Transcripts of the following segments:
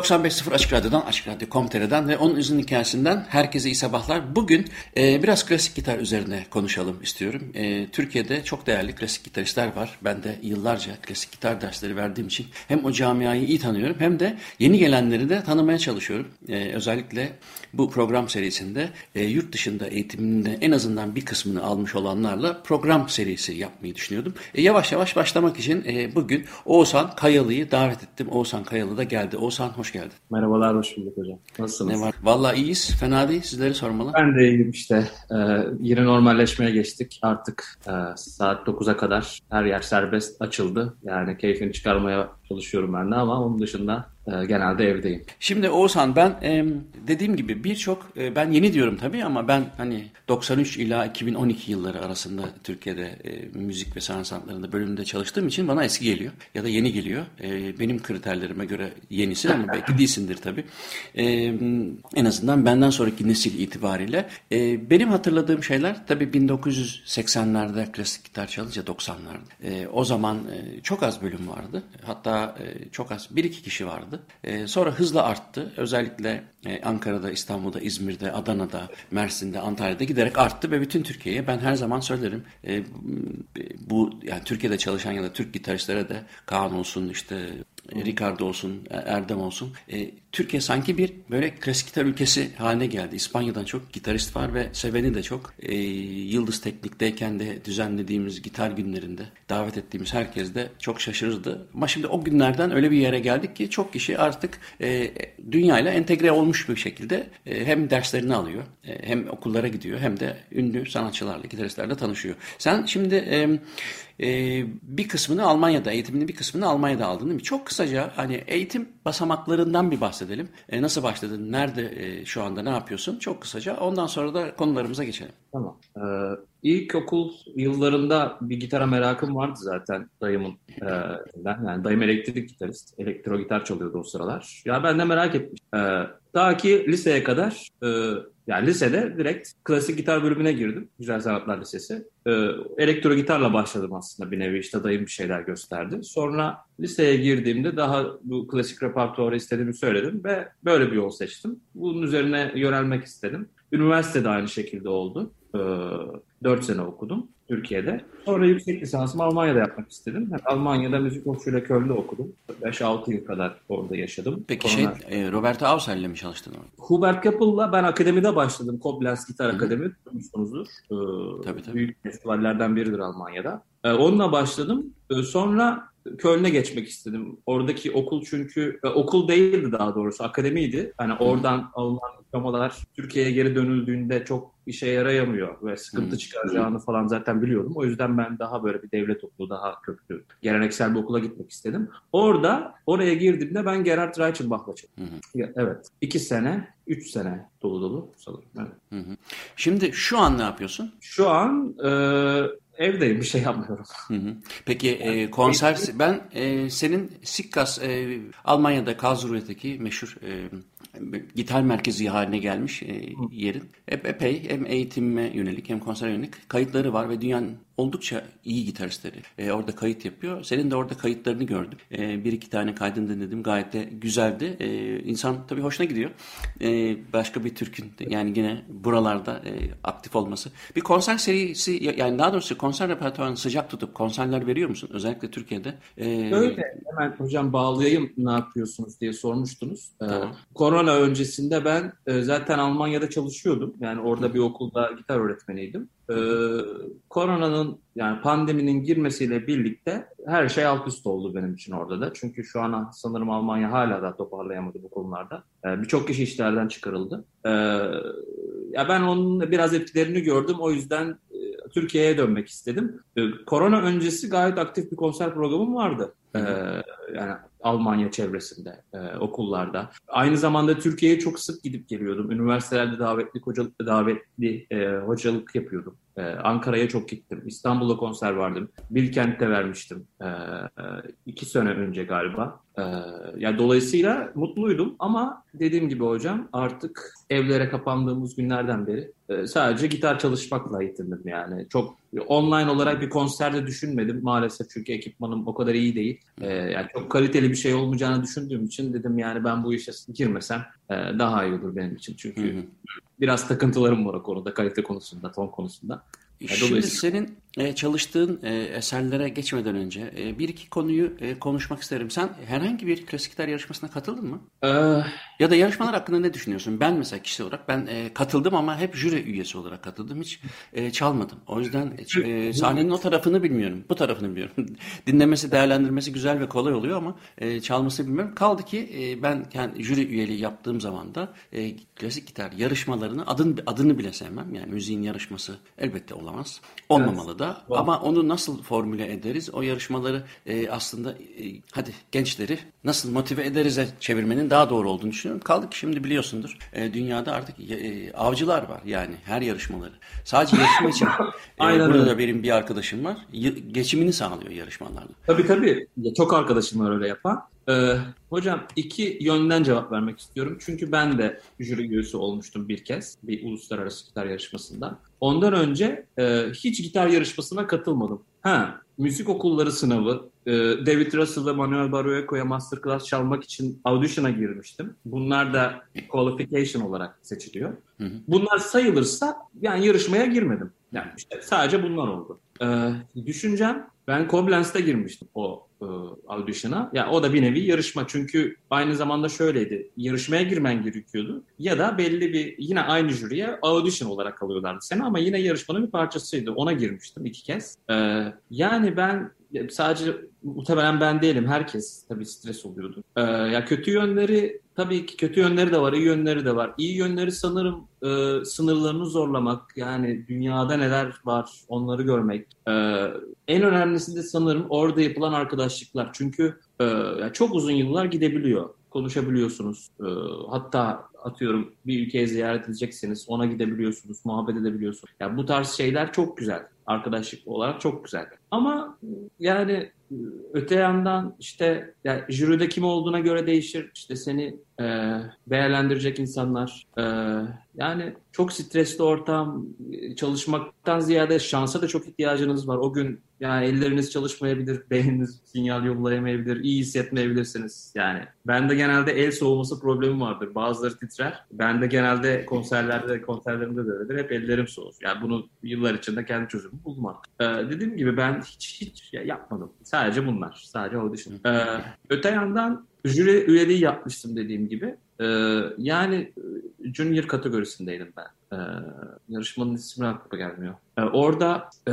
...95.0 Açık Radyo'dan, Açık Radyo.com.tr'den ve onun uzun hikayesinden herkese iyi sabahlar. Bugün e, biraz klasik gitar üzerine konuşalım istiyorum. E, Türkiye'de çok değerli klasik gitaristler var. Ben de yıllarca klasik gitar dersleri verdiğim için... ...hem o camiayı iyi tanıyorum hem de yeni gelenleri de tanımaya çalışıyorum. E, özellikle bu program serisinde e, yurt dışında eğitiminde en azından bir kısmını almış olanlarla program serisi yapmayı düşünüyordum. E, yavaş yavaş başlamak için e, bugün Oğuzhan Kayalı'yı davet ettim. Oğuzhan Kayalı da geldi. Oğuzhan hoş geldin. Merhabalar, hoş bulduk hocam. Nasılsınız? Ne var? Vallahi iyiyiz. Fena değil. Sizleri sormalı. Ben de iyiyim işte. Ee, yine normalleşmeye geçtik. Artık e, saat 9'a kadar her yer serbest açıldı. Yani keyfini çıkarmaya çalışıyorum ben de ama onun dışında genelde evdeyim. Şimdi Oğuzhan ben dediğim gibi birçok e, ben yeni diyorum tabii ama ben hani 93 ila 2012 yılları arasında Türkiye'de e, müzik ve sanat sanatlarında bölümünde çalıştığım için bana eski geliyor ya da yeni geliyor. E, benim kriterlerime göre yenisin ama belki değilsindir tabii. En azından benden sonraki nesil itibariyle benim hatırladığım şeyler tabii 1980'lerde klasik gitar çalınca 90'larda. E, o zaman çok az bölüm vardı. Hatta çok az bir iki kişi vardı. E, sonra hızla arttı. Özellikle e, Ankara'da, İstanbul'da, İzmir'de, Adana'da, Mersin'de, Antalya'da giderek arttı ve bütün Türkiye'ye ben her zaman söylerim. bu yani Türkiye'de çalışan ya da Türk gitaristlere de Kaan olsun işte Ricardo olsun, Erdem olsun. E, Türkiye sanki bir böyle klasik gitar ülkesi haline geldi. İspanya'dan çok gitarist var ve seveni de çok. E, Yıldız Teknik'teyken de düzenlediğimiz gitar günlerinde davet ettiğimiz herkes de çok şaşırırdı. Ama şimdi o günlerden öyle bir yere geldik ki çok kişi artık e, dünyayla entegre olmuş bir şekilde e, hem derslerini alıyor, e, hem okullara gidiyor hem de ünlü sanatçılarla, gitaristlerle tanışıyor. Sen şimdi... E, e, bir kısmını Almanya'da, eğitiminin bir kısmını Almanya'da aldın değil mi? Çok kısaca hani eğitim basamaklarından bir bahsedelim. E, nasıl başladın, nerede e, şu anda ne yapıyorsun? Çok kısaca ondan sonra da konularımıza geçelim. Tamam. Ee, ilk okul yıllarında bir gitara merakım vardı zaten dayımın. E, yani dayım elektrik gitarist. Elektro gitar çalıyordu o sıralar. Ya ben de merak etmiş. Ee, daha ki liseye kadar e, yani lisede direkt klasik gitar bölümüne girdim. Güzel Sanatlar Lisesi. Ee, elektro gitarla başladım aslında bir nevi işte dayım bir şeyler gösterdi. Sonra liseye girdiğimde daha bu klasik repertuarı istediğimi söyledim ve böyle bir yol seçtim. Bunun üzerine yönelmek istedim. Üniversitede aynı şekilde oldu. Ee, 4 sene okudum Türkiye'de. Sonra yüksek lisansımı Almanya'da yapmak istedim. Yani Almanya'da müzik okuşuyla Köln'de okudum. 5-6 yıl kadar orada yaşadım. Peki Sonra... şey, e, Roberto Auser'le mi çalıştın orada? Hubert Kappel'la ben akademide başladım. Koblenz Gitar Akademi. Duymuşsunuzdur. Ee, tabii, tabii. Büyük festivallerden biridir Almanya'da. Ee, onunla başladım. Ee, sonra Köln'e geçmek istedim. Oradaki okul çünkü e, okul değildi daha doğrusu akademiydi. Hani oradan alınan diplomalar Türkiye'ye geri dönüldüğünde çok işe yarayamıyor ve sıkıntı çıkaracağını falan zaten biliyordum. O yüzden ben daha böyle bir devlet okulu, daha köklü, geleneksel bir okula gitmek istedim. Orada, oraya girdiğimde ben Gerhard Reichenbach'la çalıştım. Evet. iki sene, üç sene dolu dolu sanırım. Evet. Hı hı. Şimdi şu an ne yapıyorsun? Şu an e, evdeyim bir şey yapmıyorum. Hı hı. Peki e, konser ben e, senin Sikkas e, Almanya'da Karlsruhe'deki meşhur e, gitar merkezi haline gelmiş e, yerin. Epey hem eğitime yönelik hem konser yönelik kayıtları var ve dünyanın oldukça iyi gitaristleri e, orada kayıt yapıyor. Senin de orada kayıtlarını gördüm. E, bir iki tane kaydını dinledim. Gayet de güzeldi. E, insan tabii hoşuna gidiyor. E, başka bir Türk'ün yani yine buralarda e, aktif olması. Bir konser serisi yani daha doğrusu konser repertuarını sıcak tutup konserler veriyor musun? Özellikle Türkiye'de. E, Öyle. Hemen hocam bağlayayım ne yapıyorsunuz diye sormuştunuz. E, tamam. korona öncesinde ben e, zaten Almanya'da çalışıyordum. Yani orada bir okulda gitar öğretmeniydim. Ee, koronanın yani pandeminin girmesiyle birlikte her şey alt üst oldu benim için orada da. Çünkü şu an sanırım Almanya hala da toparlayamadı bu konularda. Ee, Birçok kişi işlerden çıkarıldı. Ee, ya ben onun biraz etkilerini gördüm. O yüzden e, Türkiye'ye dönmek istedim. E, korona öncesi gayet aktif bir konser programım vardı. E, yani Almanya çevresinde, e, okullarda. Aynı zamanda Türkiye'ye çok sık gidip geliyordum. Üniversitelerde davetli hocalık, davetli e, hocalık yapıyordum. E, Ankara'ya çok gittim. İstanbul'da konser vardım. Bilkent'te vermiştim. E, e, iki sene önce galiba. E, yani dolayısıyla mutluydum ama dediğim gibi hocam artık evlere kapandığımız günlerden beri e, sadece gitar çalışmakla yetindim yani. Çok online olarak bir konserde düşünmedim maalesef çünkü ekipmanım o kadar iyi değil. E, yani çok kaliteli bir şey olmayacağını düşündüğüm için dedim yani ben bu işe girmesem e, daha iyi olur benim için. Çünkü hı hı. biraz takıntılarım var o konuda, kalite konusunda, ton konusunda. Şimdi senin e, çalıştığın e, eserlere geçmeden önce e, bir iki konuyu e, konuşmak isterim. Sen herhangi bir klasik gitar yarışmasına katıldın mı? Ee... Ya da yarışmalar hakkında ne düşünüyorsun? Ben mesela kişisel olarak ben e, katıldım ama hep jüri üyesi olarak katıldım. Hiç e, çalmadım. O yüzden e, sahnenin o tarafını bilmiyorum. Bu tarafını biliyorum. Dinlemesi, değerlendirmesi güzel ve kolay oluyor ama e, çalması bilmiyorum. Kaldı ki e, ben kendi jüri üyeliği yaptığım zaman da e, klasik gitar yarışmalarını adın, adını bile sevmem. Yani müziğin yarışması elbette olamaz. Olmamalı evet. Da. Wow. Ama onu nasıl formüle ederiz? O yarışmaları e, aslında e, hadi gençleri nasıl motive ederize çevirmenin daha doğru olduğunu düşünüyorum. Kaldı ki şimdi biliyorsundur e, dünyada artık e, avcılar var yani her yarışmaları. Sadece yarışma için e, burada da benim bir arkadaşım var. Y- geçimini sağlıyor yarışmalarla. Tabii tabii. Çok arkadaşım var öyle yapan. Ee, hocam iki yönden cevap vermek istiyorum. Çünkü ben de jüri üyesi olmuştum bir kez bir uluslararası gitar yarışmasında. Ondan önce e, hiç gitar yarışmasına katılmadım. Ha, müzik okulları sınavı, e, David Russell ve Manuel Barroeco'ya masterclass çalmak için audition'a girmiştim. Bunlar da qualification olarak seçiliyor. Hı hı. Bunlar sayılırsa yani yarışmaya girmedim. Yani işte sadece bunlar oldu. Ee, düşüncem ben Koblenz'de girmiştim o e, audition'a. Ya o da bir nevi yarışma çünkü aynı zamanda şöyleydi. Yarışmaya girmen gerekiyordu ya da belli bir yine aynı jüriye audition olarak alıyorlardı seni ama yine yarışmanın bir parçasıydı. Ona girmiştim iki kez. Ee, yani ben sadece muhtemelen ben değilim. Herkes tabii stres oluyordu. Ee, ya kötü yönleri tabii ki kötü yönleri de var, iyi yönleri de var. İyi yönleri sanırım e, sınırlarını zorlamak. Yani dünyada neler var onları görmek. Ee, en önemlisi de sanırım orada yapılan arkadaşlıklar. Çünkü e, çok uzun yıllar gidebiliyor. Konuşabiliyorsunuz. E, hatta atıyorum bir ülkeye ziyaret edecekseniz ona gidebiliyorsunuz, muhabbet edebiliyorsunuz. Yani bu tarz şeyler çok güzel. Arkadaşlık olarak çok güzel. Ama yani öte yandan işte yani jüride kim olduğuna göre değişir. İşte seni e, değerlendirecek insanlar. E, yani çok stresli ortam, çalışmaktan ziyade şansa da çok ihtiyacınız var. O gün yani elleriniz çalışmayabilir, beyniniz sinyal yollayamayabilir, iyi hissetmeyebilirsiniz. Yani ben de genelde el soğuması problemi vardır. Bazıları titrer. Ben de genelde konserlerde, konserlerimde de öyledir. Hep ellerim soğur. Yani bunu yıllar içinde kendi çözümü bulmam. Ee, dediğim gibi ben hiç hiç yapmadım. Sadece bunlar. Sadece audition. Ee, öte yandan jüri üyeliği yapmıştım dediğim gibi. Ee, yani junior kategorisindeydim ben. Ee, yarışmanın ismi aklıma gelmiyor. Ee, orada e,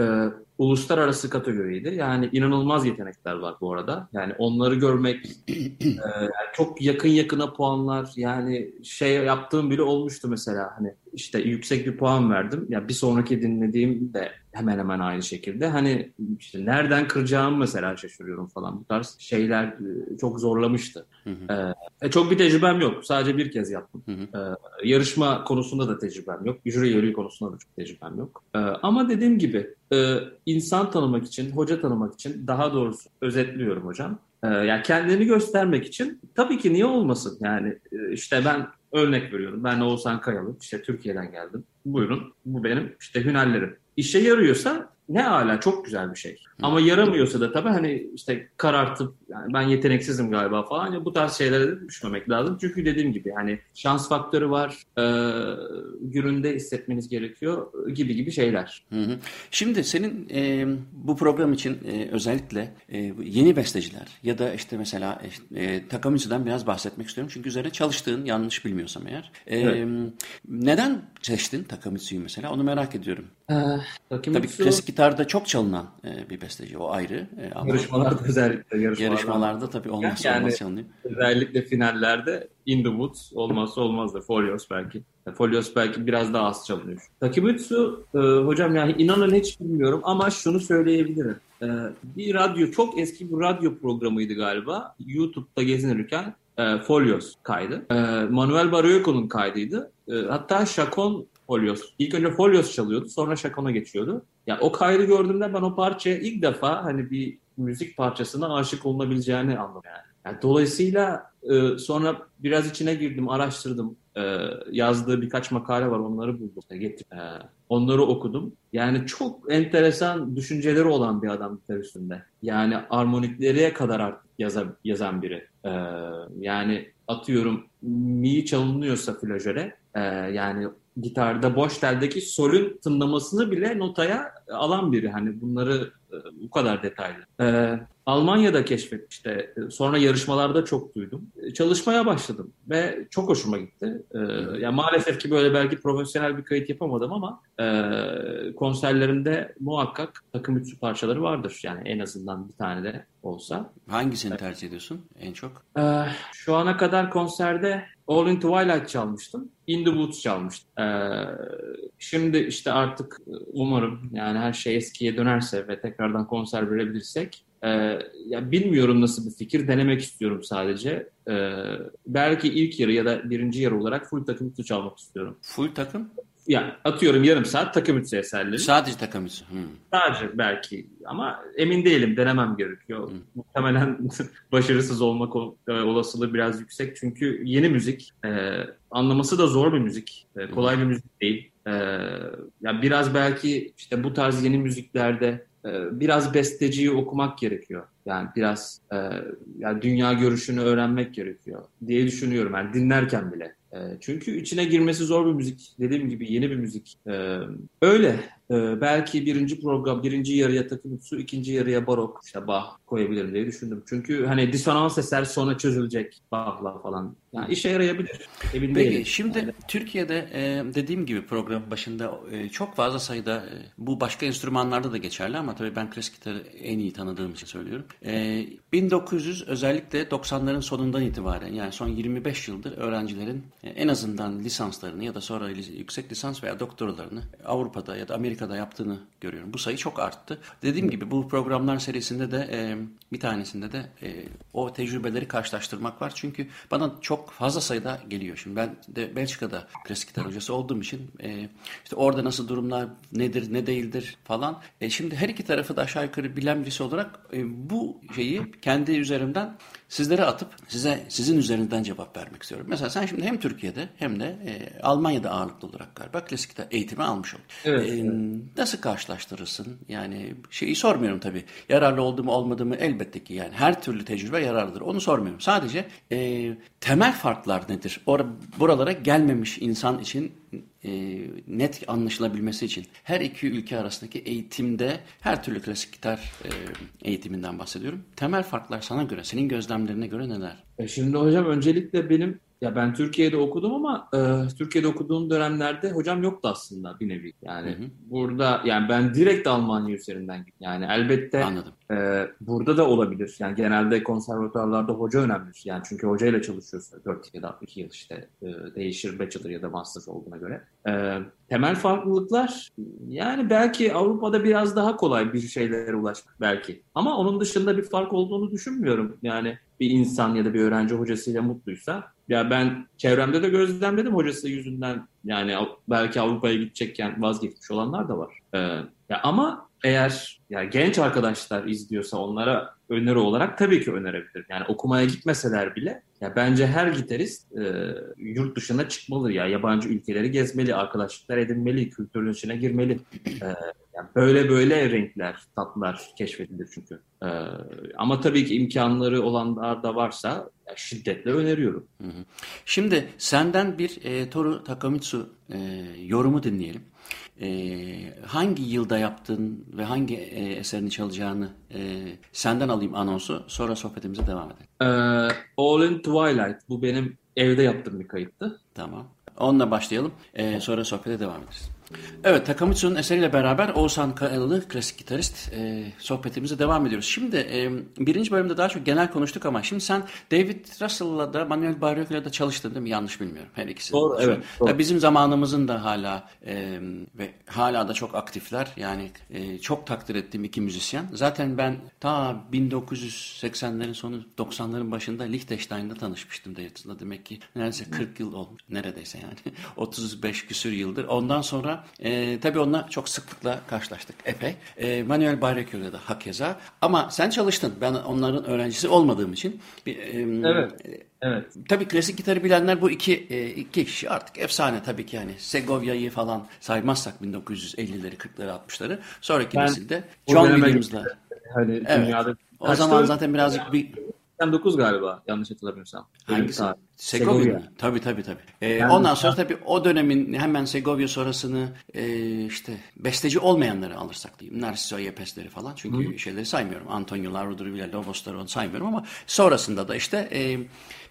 uluslararası kategoriydi. Yani inanılmaz yetenekler var bu arada. Yani onları görmek e, çok yakın yakına puanlar yani şey yaptığım bile olmuştu mesela hani işte yüksek bir puan verdim. Ya bir sonraki dinlediğim de hemen hemen aynı şekilde. Hani işte nereden kıracağımı mesela şaşırıyorum falan. Bu tarz şeyler e, çok zorlamıştı. Hı hı. Ee, çok bir tecrübem yok. Sadece bir kez yaptım. Hı hı. Ee, yarışma konusunda da tecrübem yok. Jüri üyeliği konusunda da çok tecrübem yok. Ee, ama dediğim gibi e, insan tanımak için, hoca tanımak için daha doğrusu özetliyorum hocam. E, yani kendini göstermek için tabii ki niye olmasın? Yani işte ben örnek veriyorum. Ben Oğuzhan Kayalı, işte Türkiye'den geldim. Buyurun bu benim işte hünerlerim. İşe yarıyorsa ne hala çok güzel bir şey. Ama yaramıyorsa da tabii hani işte karartıp yani ben yeteneksizim galiba falan ya bu tarz şeylere de düşmemek lazım. Çünkü dediğim gibi hani şans faktörü var, e, gününde hissetmeniz gerekiyor gibi gibi şeyler. Hı hı. Şimdi senin e, bu program için e, özellikle e, yeni besteciler ya da işte mesela e, Takamici'den biraz bahsetmek istiyorum. Çünkü üzerine çalıştığın yanlış bilmiyorsam eğer. E, evet. Neden seçtin Takamici'yi mesela onu merak ediyorum. Ee, Tabii klasik gitarda çok çalınan e, bir besteci o ayrı. E, ama yarışmalarda özellikle yarışmalarda, yarışmalarda tabii olmazsa yani, olmaz çalınıyor. Özellikle finallerde In the Woods olmazsa olmazdır. For Yours belki. Folios belki biraz daha az çalınıyor. Takimitsu e, hocam yani inanın hiç bilmiyorum ama şunu söyleyebilirim. E, bir radyo çok eski bir radyo programıydı galiba. YouTube'da gezinirken e, Folios kaydı. E, Manuel Barroco'nun kaydıydı. E, hatta Chacon Folios. İlk önce Folios çalıyordu sonra Chacon'a geçiyordu. Ya yani o kaydı gördüğümde ben o parçaya ilk defa hani bir müzik parçasına aşık olunabileceğini anladım yani. yani dolayısıyla e, sonra biraz içine girdim, araştırdım. E, yazdığı birkaç makale var, onları buldum. Getirdim. E, onları okudum. Yani çok enteresan düşünceleri olan bir adam üstünde. Yani armonikleriye kadar artık yazan, yazan biri. E, yani atıyorum mi çalınıyorsa flajöre, e, yani gitarda boş teldeki solün tınlamasını bile notaya alan biri. Hani bunları e, bu kadar detaylı. Ee, Almanya'da keşfetmişti. Sonra yarışmalarda çok duydum. Çalışmaya başladım ve çok hoşuma gitti. Ee, yani maalesef ki böyle belki profesyonel bir kayıt yapamadım ama e, konserlerinde muhakkak takım ütüsü parçaları vardır. Yani en azından bir tane de olsa. Hangisini tercih ediyorsun en çok? Ee, şu ana kadar konserde All in Twilight çalmıştım. In the Woods çalmıştım. Ee, şimdi işte artık umarım yani her şey eskiye dönerse ve tekrardan konser verebilirsek e, ya bilmiyorum nasıl bir fikir denemek istiyorum sadece. Ee, belki ilk yarı ya da birinci yarı olarak full takım ütü çalmak istiyorum. Full takım? Yani atıyorum yarım saat takım ütüsü eserleri. Sadece takım ütüsü. Hmm. Sadece belki ama emin değilim denemem gerekiyor. Hmm. Muhtemelen başarısız olmak olasılığı biraz yüksek çünkü yeni müzik e, anlaması da zor bir müzik. E, kolay hmm. bir müzik değil. E, ya biraz belki işte bu tarz yeni müziklerde e, biraz besteciyi okumak gerekiyor. Yani biraz e, yani dünya görüşünü öğrenmek gerekiyor diye düşünüyorum. Yani dinlerken bile. E, çünkü içine girmesi zor bir müzik. Dediğim gibi yeni bir müzik. E, öyle. E, belki birinci program, birinci yarıya takım su, ikinci yarıya barok, işte Bach koyabilirim diye düşündüm. Çünkü hani disonans eser sonra çözülecek Bach'la falan. Yani işe yarayabilir. Emin Peki değilim. şimdi yani. Türkiye'de e, dediğim gibi program başında e, çok fazla sayıda e, bu başka enstrümanlarda da geçerli ama tabii ben klasik gitarı en iyi tanıdığım için söylüyorum. E, 1900 özellikle 90'ların sonundan itibaren yani son 25 yıldır öğrencilerin e, en azından lisanslarını ya da sonra yüksek lisans veya doktoralarını Avrupa'da ya da Amerika'da yaptığını görüyorum. Bu sayı çok arttı. Dediğim gibi bu programlar serisinde de e, bir tanesinde de e, o tecrübeleri karşılaştırmak var. Çünkü bana çok fazla sayıda geliyor. Şimdi ben de Belçika'da klasik gitar hocası olduğum için e, işte orada nasıl durumlar nedir ne değildir falan. E, şimdi her iki tarafı da aşağı yukarı bilen birisi olarak e, bu şeyi kendi üzerimden sizlere atıp size sizin üzerinden cevap vermek istiyorum. Mesela sen şimdi hem Türkiye'de hem de e, Almanya'da ağırlıklı olarak galiba klasik eğitimi almış oldun. Evet, e, evet. Nasıl karşılaştırırsın? Yani şeyi sormuyorum tabii. Yararlı oldu mu olmadı mı elbette ki yani her türlü tecrübe yararlıdır. Onu sormuyorum. Sadece e, temel farklar nedir? Or buralara gelmemiş insan için e, net anlaşılabilmesi için her iki ülke arasındaki eğitimde her türlü klasik gitar e, eğitiminden bahsediyorum. Temel farklar sana göre, senin gözlemlerine göre neler? E şimdi hocam öncelikle benim ya ben Türkiye'de okudum ama e, Türkiye'de okuduğum dönemlerde hocam yoktu aslında bir nevi. Yani hı hı. burada yani ben direkt Almanya üzerinden gittim. Yani elbette Anladım. E, burada da olabilir. Yani genelde konservatuarlarda hoca önemli. Yani çünkü hocayla çalışıyorsun 4 ya da 2 yıl işte e, değişir bachelor ya da master olduğuna göre. E, temel farklılıklar yani belki Avrupa'da biraz daha kolay bir şeylere ulaşmak belki. Ama onun dışında bir fark olduğunu düşünmüyorum. Yani bir insan ya da bir öğrenci hocasıyla mutluysa ya ben çevremde de gözlemledim hocası yüzünden yani belki Avrupa'ya gidecekken vazgeçmiş olanlar da var. Ee, ya ama eğer ya genç arkadaşlar izliyorsa onlara öneri olarak tabii ki önerebilir. Yani okumaya gitmeseler bile ya bence her gitarist e, yurt dışına çıkmalı ya yabancı ülkeleri gezmeli, arkadaşlıklar edinmeli, kültürün içine girmeli. E, yani böyle böyle renkler, tatlar keşfedilir çünkü. E, ama tabii ki imkanları olanlar da varsa şiddetle öneriyorum. Hı hı. Şimdi senden bir e, Toru Takamitsu e, yorumu dinleyelim. E, hangi yılda yaptın ve hangi e, eserini çalacağını e, senden alayım anonsu. Sonra sohbetimize devam edelim. E, All in Twilight. Bu benim evde yaptığım bir kayıttı. Tamam. Onunla başlayalım. E, sonra sohbete devam ederiz. Evet, Takamitsu'nun eseriyle beraber Oğuzhan Kayalılı klasik gitarist e, sohbetimize devam ediyoruz. Şimdi e, birinci bölümde daha çok genel konuştuk ama şimdi sen David Russell'la da Manuel Barriok'la da çalıştın değil mi? Yanlış bilmiyorum her ikisi. Doğru, evet. Doğru. Bizim zamanımızın da hala e, ve hala da çok aktifler. Yani e, çok takdir ettiğim iki müzisyen. Zaten ben ta 1980'lerin sonu 90'ların başında Liechtenstein'da tanışmıştım David'la. Demek ki neredeyse 40 yıl olmuş. Neredeyse yani. 35 küsür yıldır. Ondan sonra e, tabii onunla çok sıklıkla karşılaştık epey. E, Manuel Barreco'yla da hakeza. Ama sen çalıştın. Ben onların öğrencisi olmadığım için. E, evet. Evet. Tabii klasik gitarı bilenler bu iki, e, iki kişi artık efsane tabii ki yani Segovia'yı falan saymazsak 1950'leri, 40'ları, 60'ları. Sonraki Ben nesilde John Williams'la. Hani Evet. dünyada O zaman zaten birazcık bir 89 galiba yanlış hatırlamıyorsam. Hangisi? Tarih. Segovia. Segovia. Tabii tabii tabii. Ee, Yani- ondan sonra tabii o dönemin hemen Segovia sonrasını e, işte besteci olmayanları alırsak diyeyim. Narciso Yepes'leri falan. Çünkü şeyleri saymıyorum. Antonio Lauro Villa Lobos'ları onu saymıyorum ama sonrasında da işte e,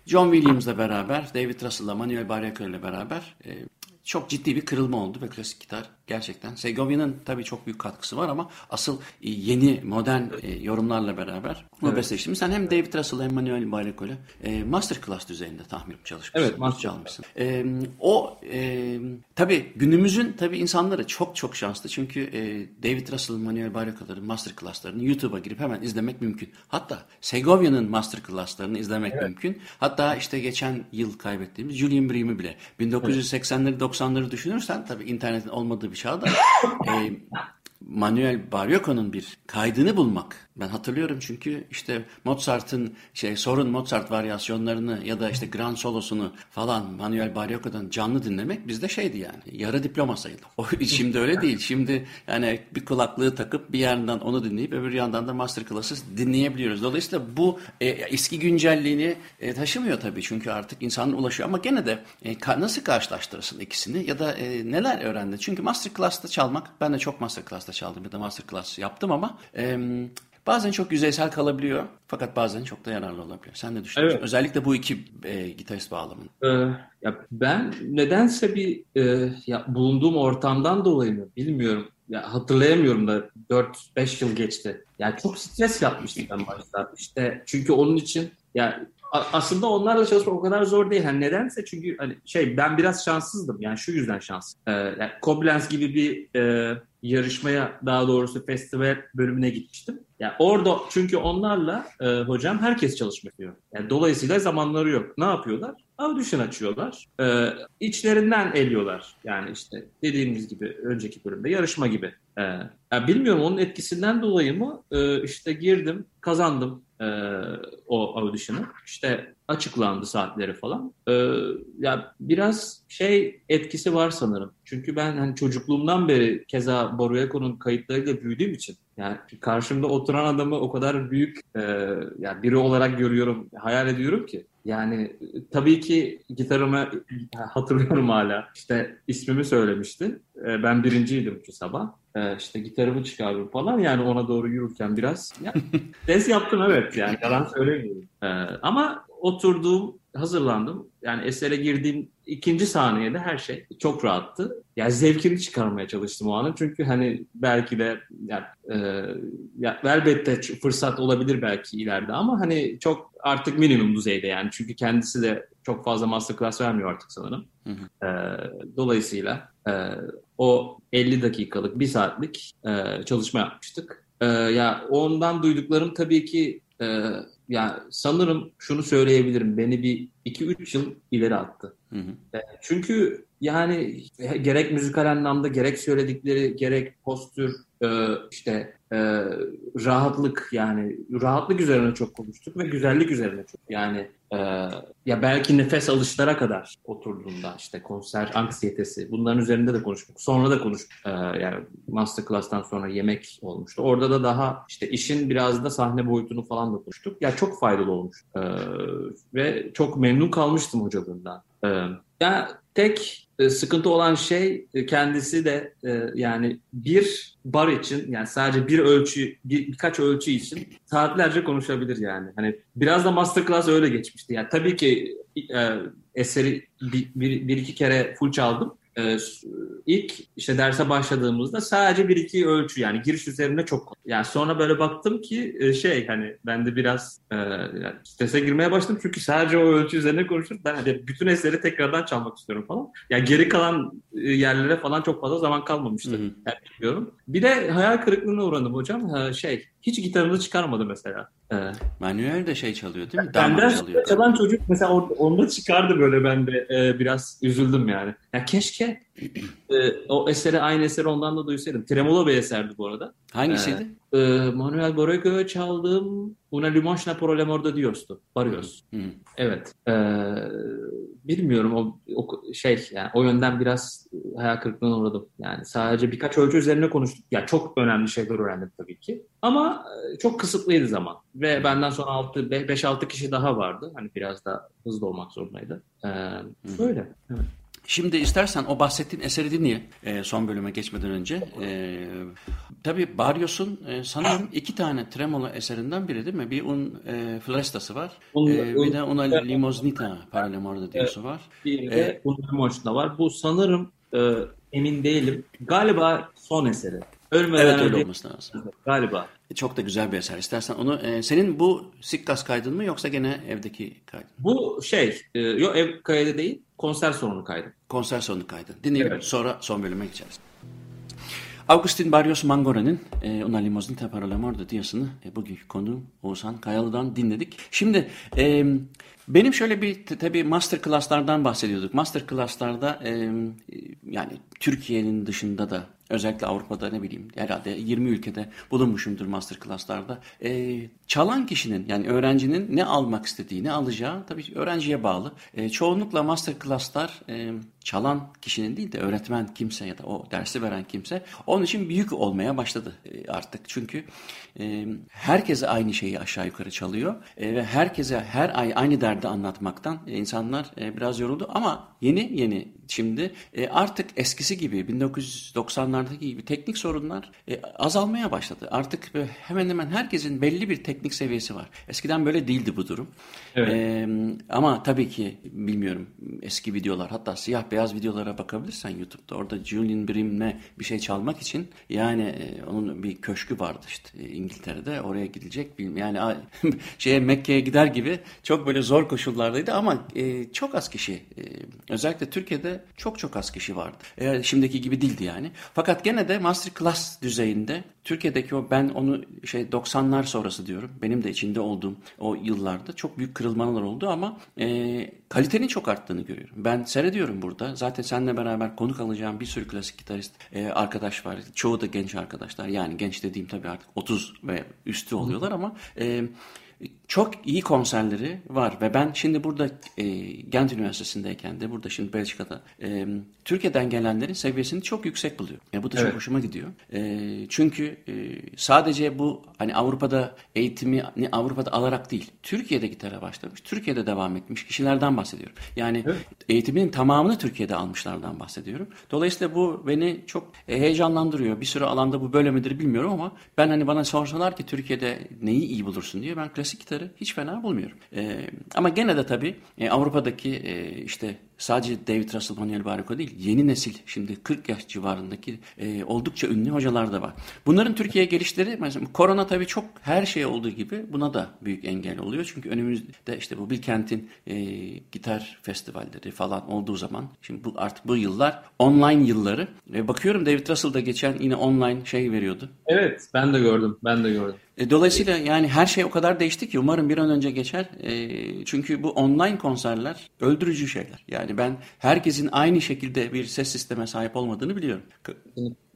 John Williams'la beraber, David Russell'la, Manuel Barreto beraber e, çok ciddi bir kırılma oldu ve klasik gitar gerçekten. Segovia'nın tabii çok büyük katkısı var ama asıl e, yeni modern e, yorumlarla beraber bu Evet. besteleştim. Sen hem David Russell hem Manuel Barreto ile e, masterclass düzeyinde tahminim çalışmışsın. Evet. E, o tabii günümüzün tabii insanları çok çok şanslı. Çünkü David Russell, Manuel Barreto'ların masterclasslarını YouTube'a girip hemen izlemek mümkün. Hatta Segovia'nın masterclasslarını izlemek mümkün. Hatta işte geçen yıl kaybettiğimiz Julian Bream'i bile 1980'leri 90'ları düşünürsen tabii internetin olmadığı bir çağda e, Manuel Barrioco'nun bir kaydını bulmak. Ben hatırlıyorum çünkü işte Mozart'ın şey sorun Mozart varyasyonlarını ya da işte Grand Solo'sunu falan Manuel Barrioco'dan canlı dinlemek bizde şeydi yani. Yarı diploma sayılır. O şimdi öyle değil. Şimdi yani bir kulaklığı takıp bir yandan onu dinleyip öbür yandan da masterclass'ı dinleyebiliyoruz. Dolayısıyla bu e, eski güncelliğini e, taşımıyor tabii çünkü artık insanın ulaşıyor ama gene de e, ka- nasıl karşılaştırırsın ikisini ya da e, neler öğrendin? Çünkü masterclass'ta çalmak ben de çok masterclass'ta çaldım ya da masterclass yaptım ama e, bazen çok yüzeysel kalabiliyor fakat bazen çok da yararlı olabiliyor. Sen ne düşünüyorsun? Evet. Özellikle bu iki e, gitarist bağlamında. Ee, ya ben nedense bir e, ya bulunduğum ortamdan dolayı mı bilmiyorum. Ya hatırlayamıyorum da 4-5 yıl geçti. Yani çok stres yapmıştım ben başta. İşte çünkü onun için ya aslında onlarla çalışmak o kadar zor değil. Hani nedense çünkü hani şey ben biraz şanssızdım. Yani şu yüzden şans. Ee, yani Koblenz gibi bir e, yarışmaya daha doğrusu festival bölümüne gitmiştim. Yani orada çünkü onlarla e, hocam herkes çalışmak istiyor. Yani dolayısıyla zamanları yok. Ne yapıyorlar? Audition açıyorlar. E, içlerinden eliyorlar. Yani işte dediğimiz gibi önceki bölümde yarışma gibi. E, ya bilmiyorum onun etkisinden dolayı mı e, işte girdim kazandım e, o audition'ı. İşte açıklandı saatleri falan. E, ya biraz şey etkisi var sanırım. Çünkü ben hani çocukluğumdan beri keza Boruyako'nun kayıtlarıyla büyüdüğüm için yani karşımda oturan adamı o kadar büyük e, yani biri olarak görüyorum, hayal ediyorum ki. Yani tabii ki gitarımı hatırlıyorum hala. İşte ismimi söylemişti. E, ben birinciydim şu sabah. E, işte gitarımı çıkardım falan yani ona doğru yürürken biraz. Yani, ses yaptım evet yani yalan söylemiyorum. E, ama oturduğum, hazırlandım. Yani esere girdiğim ikinci saniyede her şey çok rahattı. Yani zevkini çıkarmaya çalıştım o anın. Çünkü hani belki de yani, e, ya elbette fırsat olabilir belki ileride ama hani çok artık minimum düzeyde yani. Çünkü kendisi de çok fazla masterclass vermiyor artık sanırım. Hı hı. E, dolayısıyla e, o 50 dakikalık, bir saatlik e, çalışma yapmıştık. E, ya ondan duyduklarım tabii ki e, ya sanırım şunu söyleyebilirim. Beni bir 2-3 yıl ileri attı. Hı hı. E, Çünkü yani gerek müzikal anlamda gerek söyledikleri gerek postür e, işte e, rahatlık yani rahatlık üzerine çok konuştuk ve güzellik üzerine çok yani e, ya belki nefes alışlara kadar oturduğunda işte konser anksiyetesi bunların üzerinde de konuştuk. Sonra da konuştuk. E, yani masterclass'tan sonra yemek olmuştu. Orada da daha işte işin biraz da sahne boyutunu falan da konuştuk. Ya çok faydalı olmuş. Ve çok memnun kalmıştım hocalığından. E, ya tek e, sıkıntı olan şey e, kendisi de e, yani bir bar için yani sadece bir ölçü bir, birkaç ölçü için saatlerce konuşabilir yani. Hani biraz da masterclass öyle geçmişti. Yani tabii ki eseri bir, bir, bir iki kere full çaldım. E, ilk işte derse başladığımızda sadece bir iki ölçü yani giriş üzerine çok yani sonra böyle baktım ki e, şey hani ben de biraz e, yani strese girmeye başladım çünkü sadece o ölçü üzerine konuşup ben hani bütün eseri tekrardan çalmak istiyorum falan. Yani geri kalan e, yerlere falan çok fazla zaman kalmamıştı. Hı hı. Yani bilmiyorum. Bir de hayal kırıklığına uğradım hocam. Ha, şey hiç gitarını çıkarmadı mesela. Manuel de şey çalıyor değil mi? Benden çalıyor. çalan çocuk mesela onda çıkardı böyle ben de e, biraz üzüldüm yani. Ya keşke e, o eseri aynı eseri ondan da duysaydım. Tremolo bir eserdi bu arada. Hangisiydi? E, e, Manuel Borrego çaldığım Una Limoşna Pro l'amor de Dios'tu. Barrios. Hı. Evet. E, bilmiyorum o, o şey yani o yönden biraz hayal kırıklığına uğradım. Yani sadece birkaç ölçü üzerine konuştuk. Ya yani çok önemli şeyler öğrendim tabii ki. Ama e, çok kısıtlıydı zaman. Ve benden sonra 5-6 kişi daha vardı. Hani biraz daha hızlı olmak zorundaydı. Ee, böyle. Evet. Şimdi istersen o bahsettiğin eseri dinleyelim e, son bölüme geçmeden önce. E, tabii Barrios'un e, sanırım iki tane tremolo eserinden biri değil mi? Bir Un e, Floresta'sı var. Un, e, bir de Una Limosnita Paralemorda diyorsu var. Bir de e, Un Limoşna var. Bu sanırım e, emin değilim. Galiba son eseri. Ölmeden evet öyle olması lazım. Galiba. E, çok da güzel bir eser. İstersen onu e, senin bu Sikkas kaydın mı yoksa gene evdeki kaydın? Bu şey, e, yok ev kaydı değil, konser sonunu kaydı. Konser sonunu kaydı. Dinleyelim. Evet. Sonra son bölüme geçeriz. Augustin Barrios Mangora'nın e, Una Limosnita para la Morda diyasını e, bugünkü konu Oğuzhan Kayalı'dan dinledik. Şimdi e, benim şöyle bir tabii master class'lardan bahsediyorduk. Master class'larda e, yani Türkiye'nin dışında da özellikle Avrupa'da ne bileyim herhalde 20 ülkede bulunmuşumdur master class'larda. E, çalan kişinin yani öğrencinin ne almak istediği, ne alacağı tabii öğrenciye bağlı. E, çoğunlukla master class'lar e, çalan kişinin değil de öğretmen kimse ya da o dersi veren kimse onun için büyük olmaya başladı e, artık. Çünkü e, herkese aynı şeyi aşağı yukarı çalıyor e, ve herkese her ay aynı derdi anlatmaktan e, insanlar e, biraz yoruldu ama yeni yeni şimdi e, artık eskisi gibi 1990'lardaki gibi teknik sorunlar e, azalmaya başladı. Artık hemen hemen herkesin belli bir teknik seviyesi var. Eskiden böyle değildi bu durum. Evet. E, ama tabii ki bilmiyorum eski videolar hatta siyah beyaz videolara bakabilirsen YouTube'da orada Julian Brim'le bir şey çalmak için yani e, onun bir köşkü vardı işte e, İngiltere'de oraya gidecek bilmiyorum yani şeye Mekke'ye gider gibi çok böyle zor koşullardaydı ama e, çok az kişi e, özellikle Türkiye'de çok çok az kişi vardı. E, şimdiki gibi değildi yani. Fakat gene de master class düzeyinde Türkiye'deki o ben onu şey 90'lar sonrası diyorum. Benim de içinde olduğum o yıllarda çok büyük kırılmalar oldu ama e, kalitenin çok arttığını görüyorum. Ben seyrediyorum burada. Zaten seninle beraber konuk alacağım bir sürü klasik gitarist e, arkadaş var. Çoğu da genç arkadaşlar. Yani genç dediğim tabii artık 30 ve üstü oluyorlar ama e, çok iyi konserleri var ve ben şimdi burada e, Gent Üniversitesi'ndeyken de burada şimdi Belçika'da e, Türkiye'den gelenlerin seviyesini çok yüksek buluyor. Yani bu da evet. çok hoşuma gidiyor. E, çünkü e, sadece bu hani Avrupa'da eğitimi Avrupa'da alarak değil, Türkiye'de gitara başlamış, Türkiye'de devam etmiş kişilerden bahsediyorum. Yani evet. eğitiminin tamamını Türkiye'de almışlardan bahsediyorum. Dolayısıyla bu beni çok e, heyecanlandırıyor. Bir sürü alanda bu böyle midir bilmiyorum ama ben hani bana sorsalar ki Türkiye'de neyi iyi bulursun diye ben klasik gitarı gitarı hiç fena bulmuyorum. E, ama gene de tabii e, Avrupa'daki e, işte sadece David Russell, Manuel Barrico değil, yeni nesil şimdi 40 yaş civarındaki e, oldukça ünlü hocalar da var. Bunların Türkiye'ye gelişleri, mesela korona tabii çok her şey olduğu gibi buna da büyük engel oluyor. Çünkü önümüzde işte bu Bilkent'in e, gitar festivalleri falan olduğu zaman, şimdi bu artık bu yıllar online yılları. E, bakıyorum David Russell da geçen yine online şey veriyordu. Evet, ben de gördüm, ben de gördüm. E, dolayısıyla yani her şey o kadar değişti ki umarım bir an önce geçer. E, çünkü bu online konserler öldürücü şeyler. Yani ben herkesin aynı şekilde bir ses sisteme sahip olmadığını biliyorum.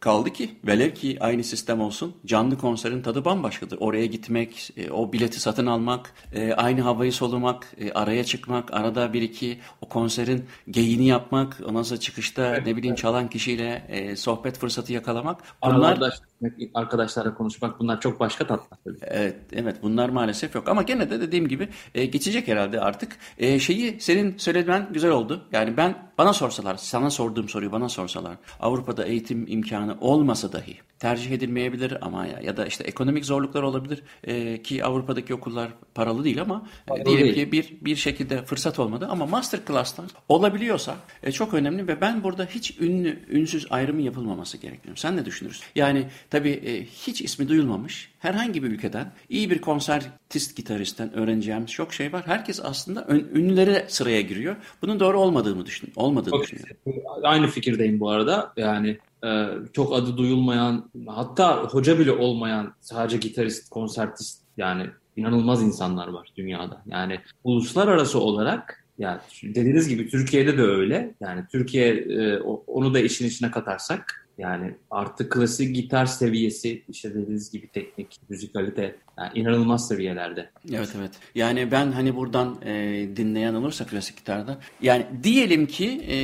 Kaldı ki velev ki aynı sistem olsun canlı konserin tadı bambaşkadır. Oraya gitmek, e, o bileti satın almak, e, aynı havayı solumak, e, araya çıkmak, arada bir iki o konserin geyini yapmak, ondan sonra çıkışta evet, ne bileyim evet. çalan kişiyle sohbet fırsatı yakalamak. Bunlar gitmek, arkadaşlarla konuşmak bunlar çok başka tatlar tabii. Evet, evet bunlar maalesef yok ama gene de dediğim gibi e, geçecek herhalde artık. E, şeyi senin söylediğin güzel oldu. Yani ben bana sorsalar, sana sorduğum soruyu bana sorsalar, Avrupa'da eğitim imkanı olmasa dahi tercih edilmeyebilir ama ya, ya da işte ekonomik zorluklar olabilir e, ki Avrupa'daki okullar paralı değil ama e, diyelim değil. ki bir bir şekilde fırsat olmadı ama master class'tan olabiliyorsa e, çok önemli ve ben burada hiç ünlü ünsüz ayrımı yapılmaması gerekiyor. Sen ne düşünürsün? Yani tabii e, hiç ismi duyulmamış herhangi bir ülkeden iyi bir konsertist gitaristten öğreneceğimiz çok şey var. Herkes aslında ünlülere sıraya giriyor. Bunun doğru olmadığını düşün, olmadığını çok, düşünüyorum. Aynı fikirdeyim bu arada. Yani e, çok adı duyulmayan, hatta hoca bile olmayan sadece gitarist, konsertist yani inanılmaz insanlar var dünyada. Yani uluslararası olarak yani dediğiniz gibi Türkiye'de de öyle. Yani Türkiye e, onu da işin içine katarsak yani artık klasik gitar seviyesi işte dediğiniz gibi teknik, müzikalite yani inanılmaz seviyelerde. Evet evet. Yani ben hani buradan e, dinleyen olursa klasik gitarda yani diyelim ki e,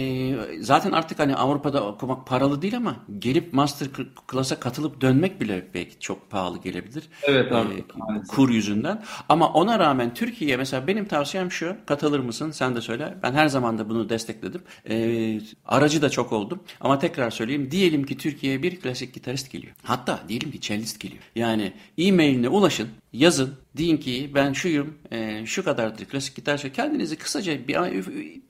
zaten artık hani Avrupa'da okumak paralı değil ama gelip master class'a katılıp dönmek bile belki çok pahalı gelebilir. Evet abi. E, kur yüzünden. Ama ona rağmen Türkiye'ye mesela benim tavsiyem şu katılır mısın sen de söyle. Ben her zaman da bunu destekledim. E, aracı da çok oldum. Ama tekrar söyleyeyim diyelim ki Türkiye'ye bir klasik gitarist geliyor. Hatta diyelim ki cellist geliyor. Yani e-mailine ulaşın, yazın, deyin ki ben şuyum, e, şu kadardır klasik gitar şey. Kendinizi kısaca bir,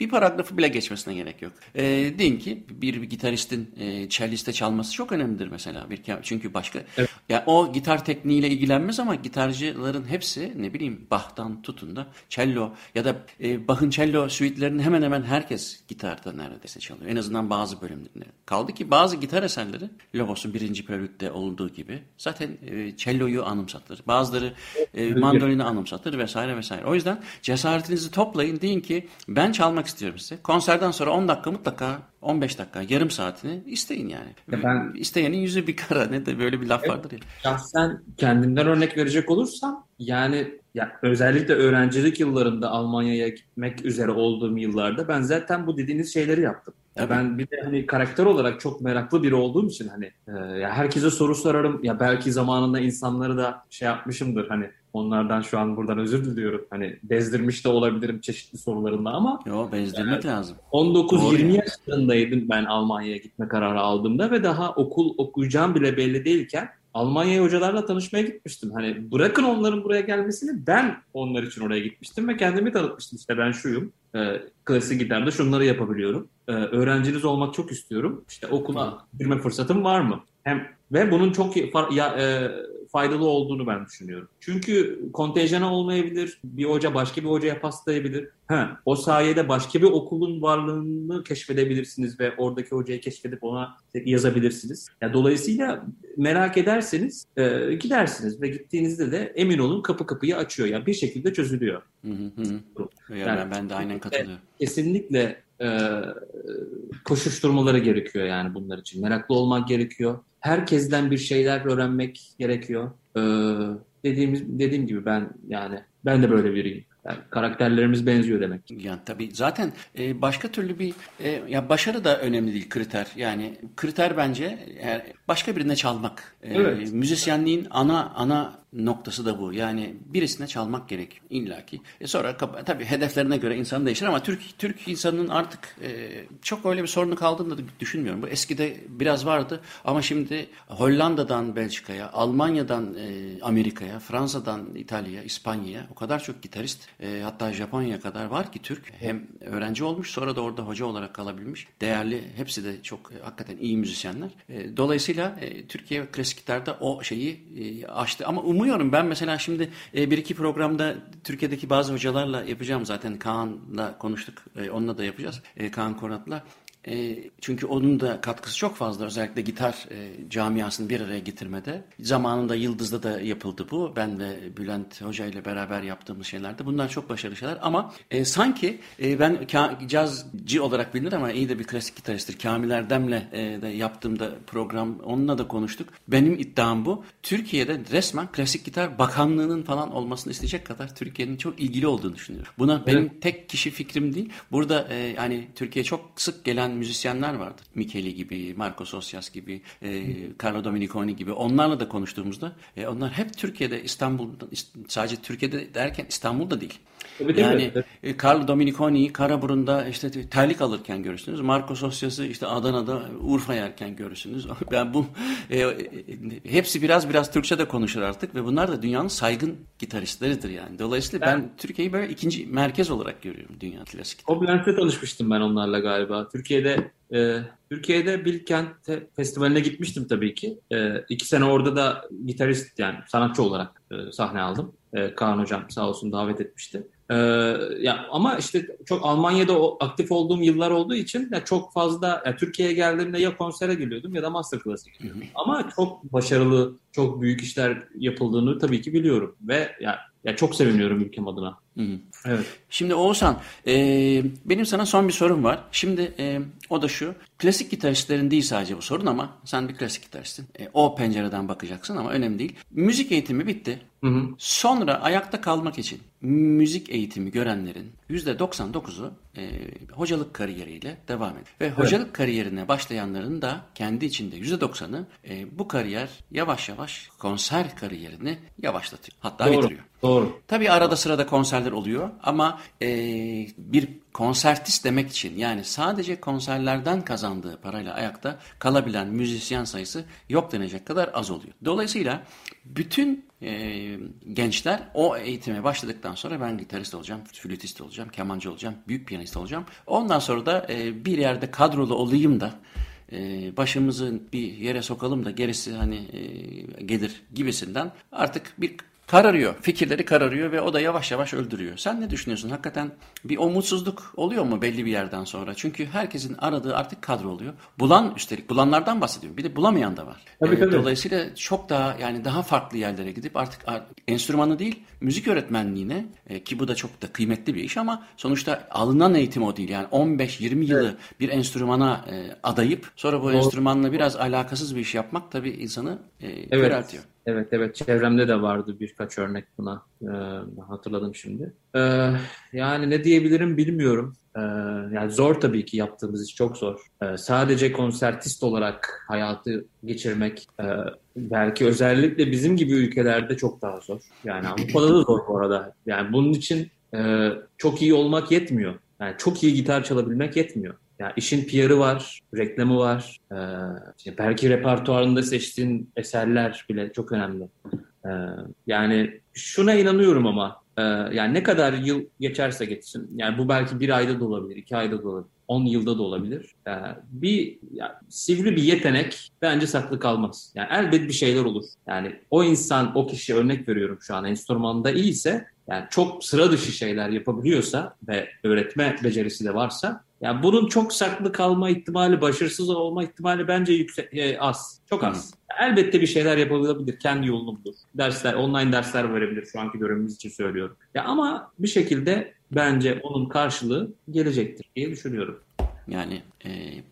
bir paragrafı bile geçmesine gerek yok. E, deyin ki bir, bir gitaristin e, celliste çalması çok önemlidir mesela. Bir, çünkü başka evet. yani o gitar tekniğiyle ilgilenmez ama gitarcıların hepsi ne bileyim Bach'tan tutun da cello ya da e, Bach'ın cello suite'lerini hemen hemen herkes gitarda neredeyse çalıyor. En azından bazı bölümlerinde. Kaldı ki bazı gitar eserleri Lobos'un birinci periyütte olduğu gibi zaten e, cello'yu anımsatır. Bazıları e, mandolini anımsatır vesaire vesaire. O yüzden cesaretinizi toplayın deyin ki ben çalmak istiyorum size. Konserden sonra 10 dakika mutlaka 15 dakika yarım saatini isteyin yani. Ya ben, İsteyenin yüzü bir kara ne de böyle bir laf vardır ya. Şahsen kendimden örnek verecek olursam yani ya özellikle öğrencilik yıllarında Almanya'ya gitmek üzere olduğum yıllarda ben zaten bu dediğiniz şeyleri yaptım. Ya ben bir de hani karakter olarak çok meraklı biri olduğum için hani e, ya herkese soru sorarım. Ya belki zamanında insanları da şey yapmışımdır hani onlardan şu an buradan özür diliyorum. Hani bezdirmiş de olabilirim çeşitli sorularında ama. Yo bezdirmek yani, lazım. 19-20 yaşlarındaydım ben Almanya'ya gitme kararı aldığımda ve daha okul okuyacağım bile belli değilken Almanya'ya hocalarla tanışmaya gitmiştim. Hani bırakın onların buraya gelmesini ben onlar için oraya gitmiştim ve kendimi tanıtmıştım. İşte ben şuyum. E, klasik gitarda şunları yapabiliyorum. E, öğrenciniz olmak çok istiyorum. İşte okula girme fırsatım var mı? Hem ve bunun çok ya, e, faydalı olduğunu ben düşünüyorum. Çünkü kontenjanı olmayabilir, bir hoca başka bir hocaya paslayabilir. Ha, o sayede başka bir okulun varlığını keşfedebilirsiniz ve oradaki hocayı keşfedip ona yazabilirsiniz. Yani dolayısıyla merak ederseniz e, gidersiniz ve gittiğinizde de emin olun kapı kapıyı açıyor. Yani bir şekilde çözülüyor. Hı hı hı. Yani, ben de aynen katılıyorum. Kesinlikle e, koşuşturmaları gerekiyor yani bunlar için. Meraklı olmak gerekiyor. Herkesten bir şeyler öğrenmek gerekiyor. E, dediğimiz dediğim gibi ben yani ben de böyle biriyim. Yani karakterlerimiz benziyor demek. Yani tabii zaten e, başka türlü bir e, ya başarı da önemli değil kriter. Yani kriter bence yani başka birine çalmak. E, evet. Müzisyenliğin ana ana noktası da bu. Yani birisine çalmak gerek illaki. E sonra tabii hedeflerine göre insan değişir ama Türk Türk insanının artık e, çok öyle bir sorunu kaldığını da düşünmüyorum. Bu eskide biraz vardı ama şimdi Hollanda'dan Belçika'ya, Almanya'dan e, Amerika'ya, Fransa'dan İtalya'ya, İspanya'ya o kadar çok gitarist e, hatta Japonya'ya kadar var ki Türk hem öğrenci olmuş sonra da orada hoca olarak kalabilmiş. Değerli hepsi de çok e, hakikaten iyi müzisyenler. E, dolayısıyla e, Türkiye klasik gitarda o şeyi e, açtı ama umuyorum umuyorum ben mesela şimdi e, bir iki programda Türkiye'deki bazı hocalarla yapacağım. Zaten Kaan'la konuştuk. E, onunla da yapacağız. E, Kaan Konat'la e, çünkü onun da katkısı çok fazla özellikle gitar e, camiasını bir araya getirmede. Zamanında Yıldız'da da yapıldı bu. Ben ve Bülent Hoca ile beraber yaptığımız şeylerde. Bunlar çok başarılı şeyler ama e, sanki e, ben cazcı olarak bilinir ama iyi de bir klasik gitaristtir. Kamil Erdem'le e, de yaptığımda program onunla da konuştuk. Benim iddiam bu. Türkiye'de resmen klasik gitar bakanlığının falan olmasını isteyecek kadar Türkiye'nin çok ilgili olduğunu düşünüyorum. Buna benim tek kişi fikrim değil. Burada e, yani Türkiye çok sık gelen müzisyenler vardı. Micheli gibi, Marco Sosyas gibi, e, Carlo Dominiconi gibi. Onlarla da konuştuğumuzda e, onlar hep Türkiye'de, İstanbul'da, sadece Türkiye'de derken İstanbul'da değil. Tabii, yani e, Carlo Dominiconi'yi Karaburun'da işte terlik alırken görürsünüz. Marco Sosyas'ı işte Adana'da Urfa yerken görürsünüz. Ben bu e, e, hepsi biraz biraz Türkçe de konuşur artık ve bunlar da dünyanın saygın gitaristleridir yani. Dolayısıyla ben, ben Türkiye'yi böyle ikinci merkez olarak görüyorum dünya klasik. Koblentz'te tanışmıştım ben onlarla galiba. Türkiye'de e, Türkiye'de Bilkent Festivali'ne gitmiştim tabii ki. E, iki sene orada da gitarist yani sanatçı olarak e, sahne aldım. E, Kaan Hocam sağ olsun davet etmişti. Ee, ya ama işte çok Almanya'da o, aktif olduğum yıllar olduğu için ya çok fazla ya Türkiye'ye geldiğimde ya konsere geliyordum ya da master class'a gidiyordum. Ama çok başarılı, çok büyük işler yapıldığını tabii ki biliyorum ve ya, ya çok seviniyorum ülkem adına. Evet. Şimdi Oğuzhan, e, benim sana son bir sorum var. Şimdi e, o da şu, klasik gitaristlerin değil sadece bu sorun ama sen bir klasik gitaristin. E, o pencereden bakacaksın ama önemli değil. Müzik eğitimi bitti. Hı hı. Sonra ayakta kalmak için müzik eğitimi görenlerin %99'u e, hocalık kariyeriyle devam ediyor. Ve hocalık evet. kariyerine başlayanların da kendi içinde %90'ı e, bu kariyer yavaş yavaş konser kariyerini yavaşlatıyor. Hatta Doğru. bitiriyor. Doğru. Tabii arada sırada konserler oluyor ama e, bir konsertist demek için yani sadece konserlerden kazandığı parayla ayakta kalabilen müzisyen sayısı yok denecek kadar az oluyor. Dolayısıyla bütün e, gençler o eğitime başladıktan sonra ben gitarist olacağım, flütist olacağım, kemancı olacağım, büyük piyanist olacağım. Ondan sonra da e, bir yerde kadrolu olayım da e, başımızı bir yere sokalım da gerisi hani e, gelir gibisinden artık bir kararıyor. Fikirleri kararıyor ve o da yavaş yavaş öldürüyor. Sen ne düşünüyorsun? Hakikaten bir umutsuzluk oluyor mu belli bir yerden sonra? Çünkü herkesin aradığı artık kadro oluyor. Bulan üstelik bulanlardan bahsediyorum. Bir de bulamayan da var. Tabii, tabii. Dolayısıyla çok daha yani daha farklı yerlere gidip artık enstrümanı değil müzik öğretmenliğine e, ki bu da çok da kıymetli bir iş ama sonuçta alınan eğitim o değil. Yani 15-20 yılı evet. bir enstrümana e, adayıp sonra bu Doğru. enstrümanla biraz alakasız bir iş yapmak tabii insanı e, evet. köreltiyor. Evet evet çevremde de vardı birkaç örnek buna ee, hatırladım şimdi. Ee, yani ne diyebilirim bilmiyorum. Ee, yani zor tabii ki yaptığımız iş çok zor. Ee, sadece konsertist olarak hayatı geçirmek e, belki özellikle bizim gibi ülkelerde çok daha zor. Yani Avrupa'da da zor bu arada. Yani bunun için e, çok iyi olmak yetmiyor. Yani çok iyi gitar çalabilmek yetmiyor. Yani işin PR'ı var, reklamı var. Ee, belki repertuarında seçtiğin eserler bile çok önemli. Ee, yani şuna inanıyorum ama e, yani ne kadar yıl geçerse geçsin. Yani bu belki bir ayda da olabilir, iki ayda da olabilir, on yılda da olabilir. Ee, bir yani, sivri bir yetenek bence saklı kalmaz. Yani elbet bir şeyler olur. Yani o insan, o kişi örnek veriyorum şu an enstrümanında iyiyse yani çok sıra dışı şeyler yapabiliyorsa ve öğretme becerisi de varsa yani bunun çok saklı kalma ihtimali, başarısız olma ihtimali bence yüksek, e, az. Çok az. Hı. Elbette bir şeyler yapabilir, kendi yolunu bulur. Dersler, online dersler verebilir şu anki dönemimiz için söylüyorum. Ya ama bir şekilde bence onun karşılığı gelecektir diye düşünüyorum. Yani e,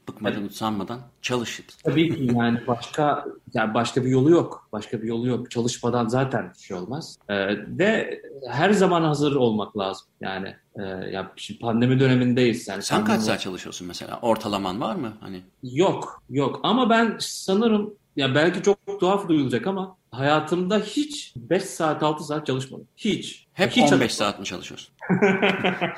bıkmadan evet. usanmadan çalış. Tabii ki yani başka yani başka bir yolu yok. Başka bir yolu yok. Çalışmadan zaten bir şey olmaz. Ee, ve her zaman hazır olmak lazım. Yani e, ya şimdi pandemi dönemindeyiz. Yani Sen kaç saat çalışıyorsun mesela? Ortalaman var mı? Hani Yok, yok. Ama ben sanırım ya belki çok tuhaf duyulacak ama hayatımda hiç 5 saat 6 saat çalışmadım. Hiç. Hep hiç 15 saat mi çalışıyorsun?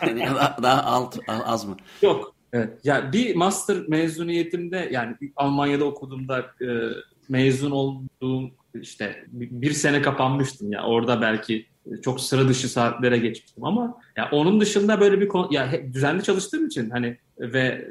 daha, daha alt, az mı? Yok. Evet. Ya bir master mezuniyetimde yani Almanya'da okuduğumda e, mezun olduğum işte bir sene kapanmıştım ya. Orada belki çok sıra dışı saatlere geçmiştim ama ya onun dışında böyle bir ya düzenli çalıştığım için hani ve e,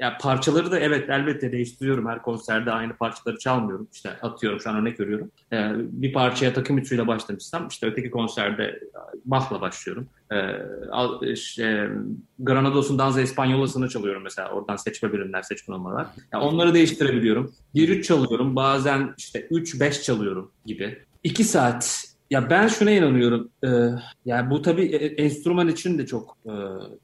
ya parçaları da evet elbette değiştiriyorum. Her konserde aynı parçaları çalmıyorum. İşte atıyorum şu an örnek veriyorum. Ee, bir parçaya takım ütüyle başlamışsam işte öteki konserde Bach'la başlıyorum. Ee, işte, Granados'un Danza Espanyola'sını çalıyorum mesela. Oradan seçme birimler seçme numaralar. Yani onları değiştirebiliyorum. 1-3 çalıyorum. Bazen işte 3-5 çalıyorum gibi. 2 saat ya ben şuna inanıyorum. Ee, yani bu tabii e, enstrüman için de çok e,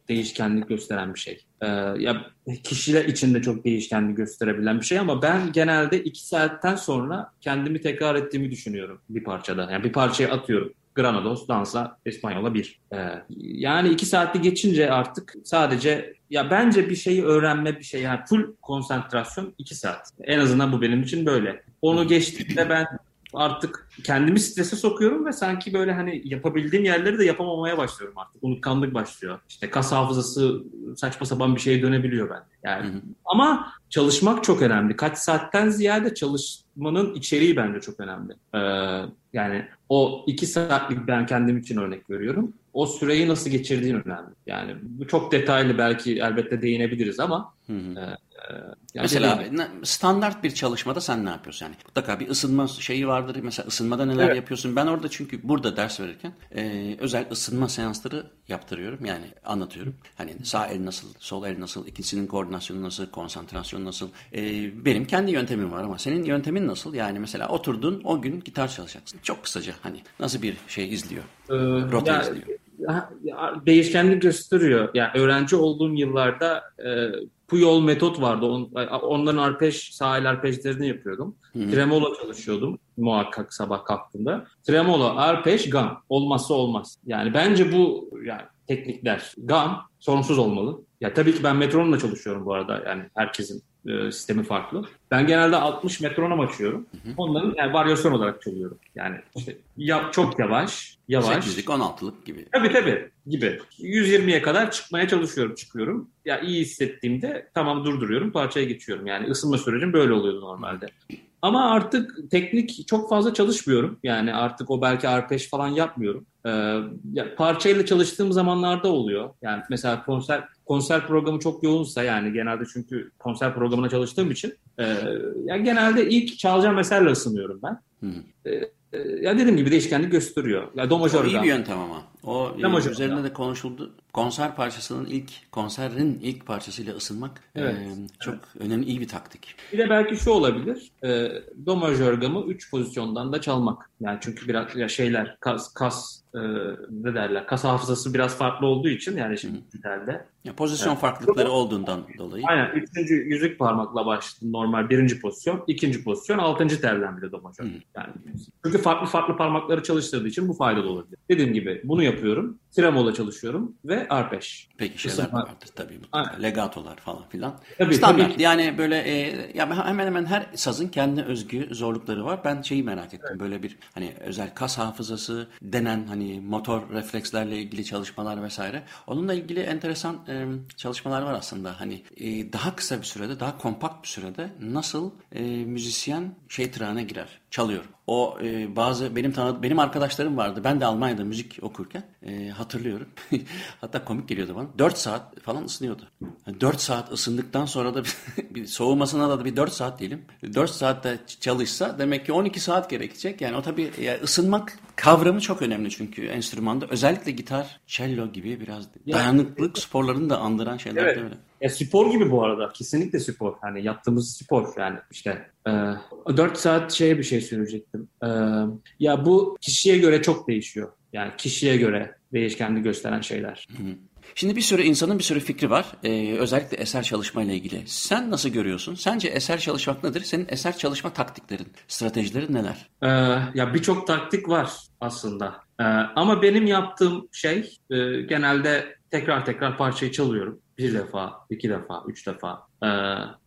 değişkenlik gösteren bir şey. Ee, ya kişiler için de çok değişkenlik gösterebilen bir şey ama ben genelde iki saatten sonra kendimi tekrar ettiğimi düşünüyorum bir parçada. Yani bir parçayı atıyorum. Granados, Dansa, Espanyola bir. Ee, yani iki saatli geçince artık sadece ya bence bir şeyi öğrenme bir şey yani full konsantrasyon iki saat. En azından bu benim için böyle. Onu geçtiğinde ben artık kendimi strese sokuyorum ve sanki böyle hani yapabildiğim yerleri de yapamamaya başlıyorum artık. Unutkanlık başlıyor. İşte kas hafızası saçma sapan bir şeye dönebiliyor ben. Yani hı hı. ama çalışmak çok önemli. Kaç saatten ziyade çalışmanın içeriği bence çok önemli. Ee, yani o iki saatlik ben kendim için örnek veriyorum. O süreyi nasıl geçirdiğin önemli. Yani bu çok detaylı belki elbette değinebiliriz ama hı hı. E, yani mesela de, standart bir çalışmada sen ne yapıyorsun? Yani mutlaka bir ısınma şeyi vardır. Mesela ısınmada neler evet. yapıyorsun? Ben orada çünkü burada ders verirken e, özel ısınma seansları yaptırıyorum. Yani anlatıyorum. Hani sağ el nasıl, sol el nasıl, ikisinin koordinasyonu nasıl, konsantrasyon nasıl. E, benim kendi yöntemim var ama senin yöntemin nasıl? Yani mesela oturdun o gün gitar çalacaksın. Çok kısaca hani nasıl bir şey izliyor? Ee, Rota ya, izliyor değişkenlik gösteriyor. Yani öğrenci olduğum yıllarda e, Puyol metot vardı. On, onların arpej, sahil arpejlerini yapıyordum. Hı. Tremolo çalışıyordum muhakkak sabah kalktığımda. Tremolo, arpej, gam. Olmazsa olmaz. Yani bence bu yani teknikler. Gam sorunsuz olmalı. Ya tabii ki ben metronomla çalışıyorum bu arada. Yani herkesin e, sistemi farklı. Ben genelde 60 metronom açıyorum. Hı hı. Onların yani varyasyon olarak çalıyorum. Yani işte ya, çok yavaş, yavaş. 8'lik 16'lık gibi. Tabii tabii gibi. 120'ye kadar çıkmaya çalışıyorum, çıkıyorum. Ya iyi hissettiğimde tamam durduruyorum, parçaya geçiyorum. Yani ısınma sürecim böyle oluyordu normalde. Ama artık teknik çok fazla çalışmıyorum. Yani artık o belki arpej falan yapmıyorum. Ee, ya parçayla çalıştığım zamanlarda oluyor. Yani mesela konser konser programı çok yoğunsa yani genelde çünkü konser programına çalıştığım için e, ya genelde ilk çalacağım eserle ısınıyorum ben. Hı. E, ya dediğim gibi değişkenlik gösteriyor. Ya do majör iyi bir yöntem ama. O e, üzerinde de konuşuldu. Konser parçasının ilk konserin ilk parçasıyla ısınmak evet. e, çok evet. önemli iyi bir taktik. Bir de belki şu olabilir. E, do majör gamı 3 pozisyondan da çalmak. Yani çünkü biraz ya şeyler kas kas e, ne derler kas hafızası biraz farklı olduğu için yani şimdi gitarda. Ya pozisyon evet. farklılıkları olduğundan dolayı. Aynen. Üçüncü yüzük parmakla başladım normal birinci pozisyon. ikinci pozisyon altıncı telden bile domajör. Yani, çünkü farklı farklı parmakları çalıştırdığı için bu faydalı olabilir. Dediğim gibi bunu yapıyorum. Tremola çalışıyorum ve arpej. Peki şeyler de vardır tabii. Aynen. Legatolar falan filan. Tabii, Standart. Tabii yani böyle e, ya hemen hemen her sazın kendi özgü zorlukları var. Ben şeyi merak ettim. Evet. Böyle bir hani özel kas hafızası denen hani motor reflekslerle ilgili çalışmalar vesaire. Onunla ilgili enteresan e, çalışmalar var aslında. Hani e, daha kısa bir sürede, daha kompakt bir sürede nasıl e, müzisyen şey tırağına girer, çalıyor. O e, bazı benim tanı benim arkadaşlarım vardı. Ben de Almanya'da müzik okurken e, hatırlıyorum. Hatta komik geliyordu bana. 4 saat falan ısınıyordu. Yani 4 saat ısındıktan sonra da bir soğumasına da bir 4 saat diyelim. 4 saatte çalışsa demek ki 12 saat gerekecek. Yani o tabii yani ısınmak kavramı çok önemli çünkü enstrümanda. Özellikle gitar, cello gibi biraz dayanıklık sporlarını da andıran şeyler evet. de öyle. Ya spor gibi bu arada. Kesinlikle spor. Hani yaptığımız spor yani işte. E, 4 saat şeye bir şey söyleyecektim. E, ya bu kişiye göre çok değişiyor. Yani kişiye göre değişkenli gösteren şeyler. Hı hı. Şimdi bir sürü insanın bir sürü fikri var. Ee, özellikle eser çalışma ile ilgili. Sen nasıl görüyorsun? Sence eser çalışmak nedir? Senin eser çalışma taktiklerin, stratejilerin neler? Ee, ya birçok taktik var aslında. Ee, ama benim yaptığım şey e, genelde tekrar tekrar parçayı çalıyorum. Bir defa, iki defa, üç defa. Ee,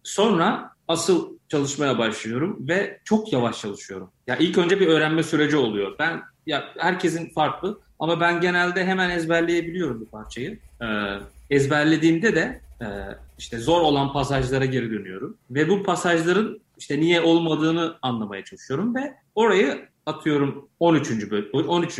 sonra asıl çalışmaya başlıyorum ve çok yavaş çalışıyorum. Ya ilk önce bir öğrenme süreci oluyor. Ben ya herkesin farklı ama ben genelde hemen ezberleyebiliyorum bu parçayı. Ee, ezberlediğimde de e, işte zor olan pasajlara geri dönüyorum ve bu pasajların işte niye olmadığını anlamaya çalışıyorum ve orayı atıyorum 13. bölüm 13.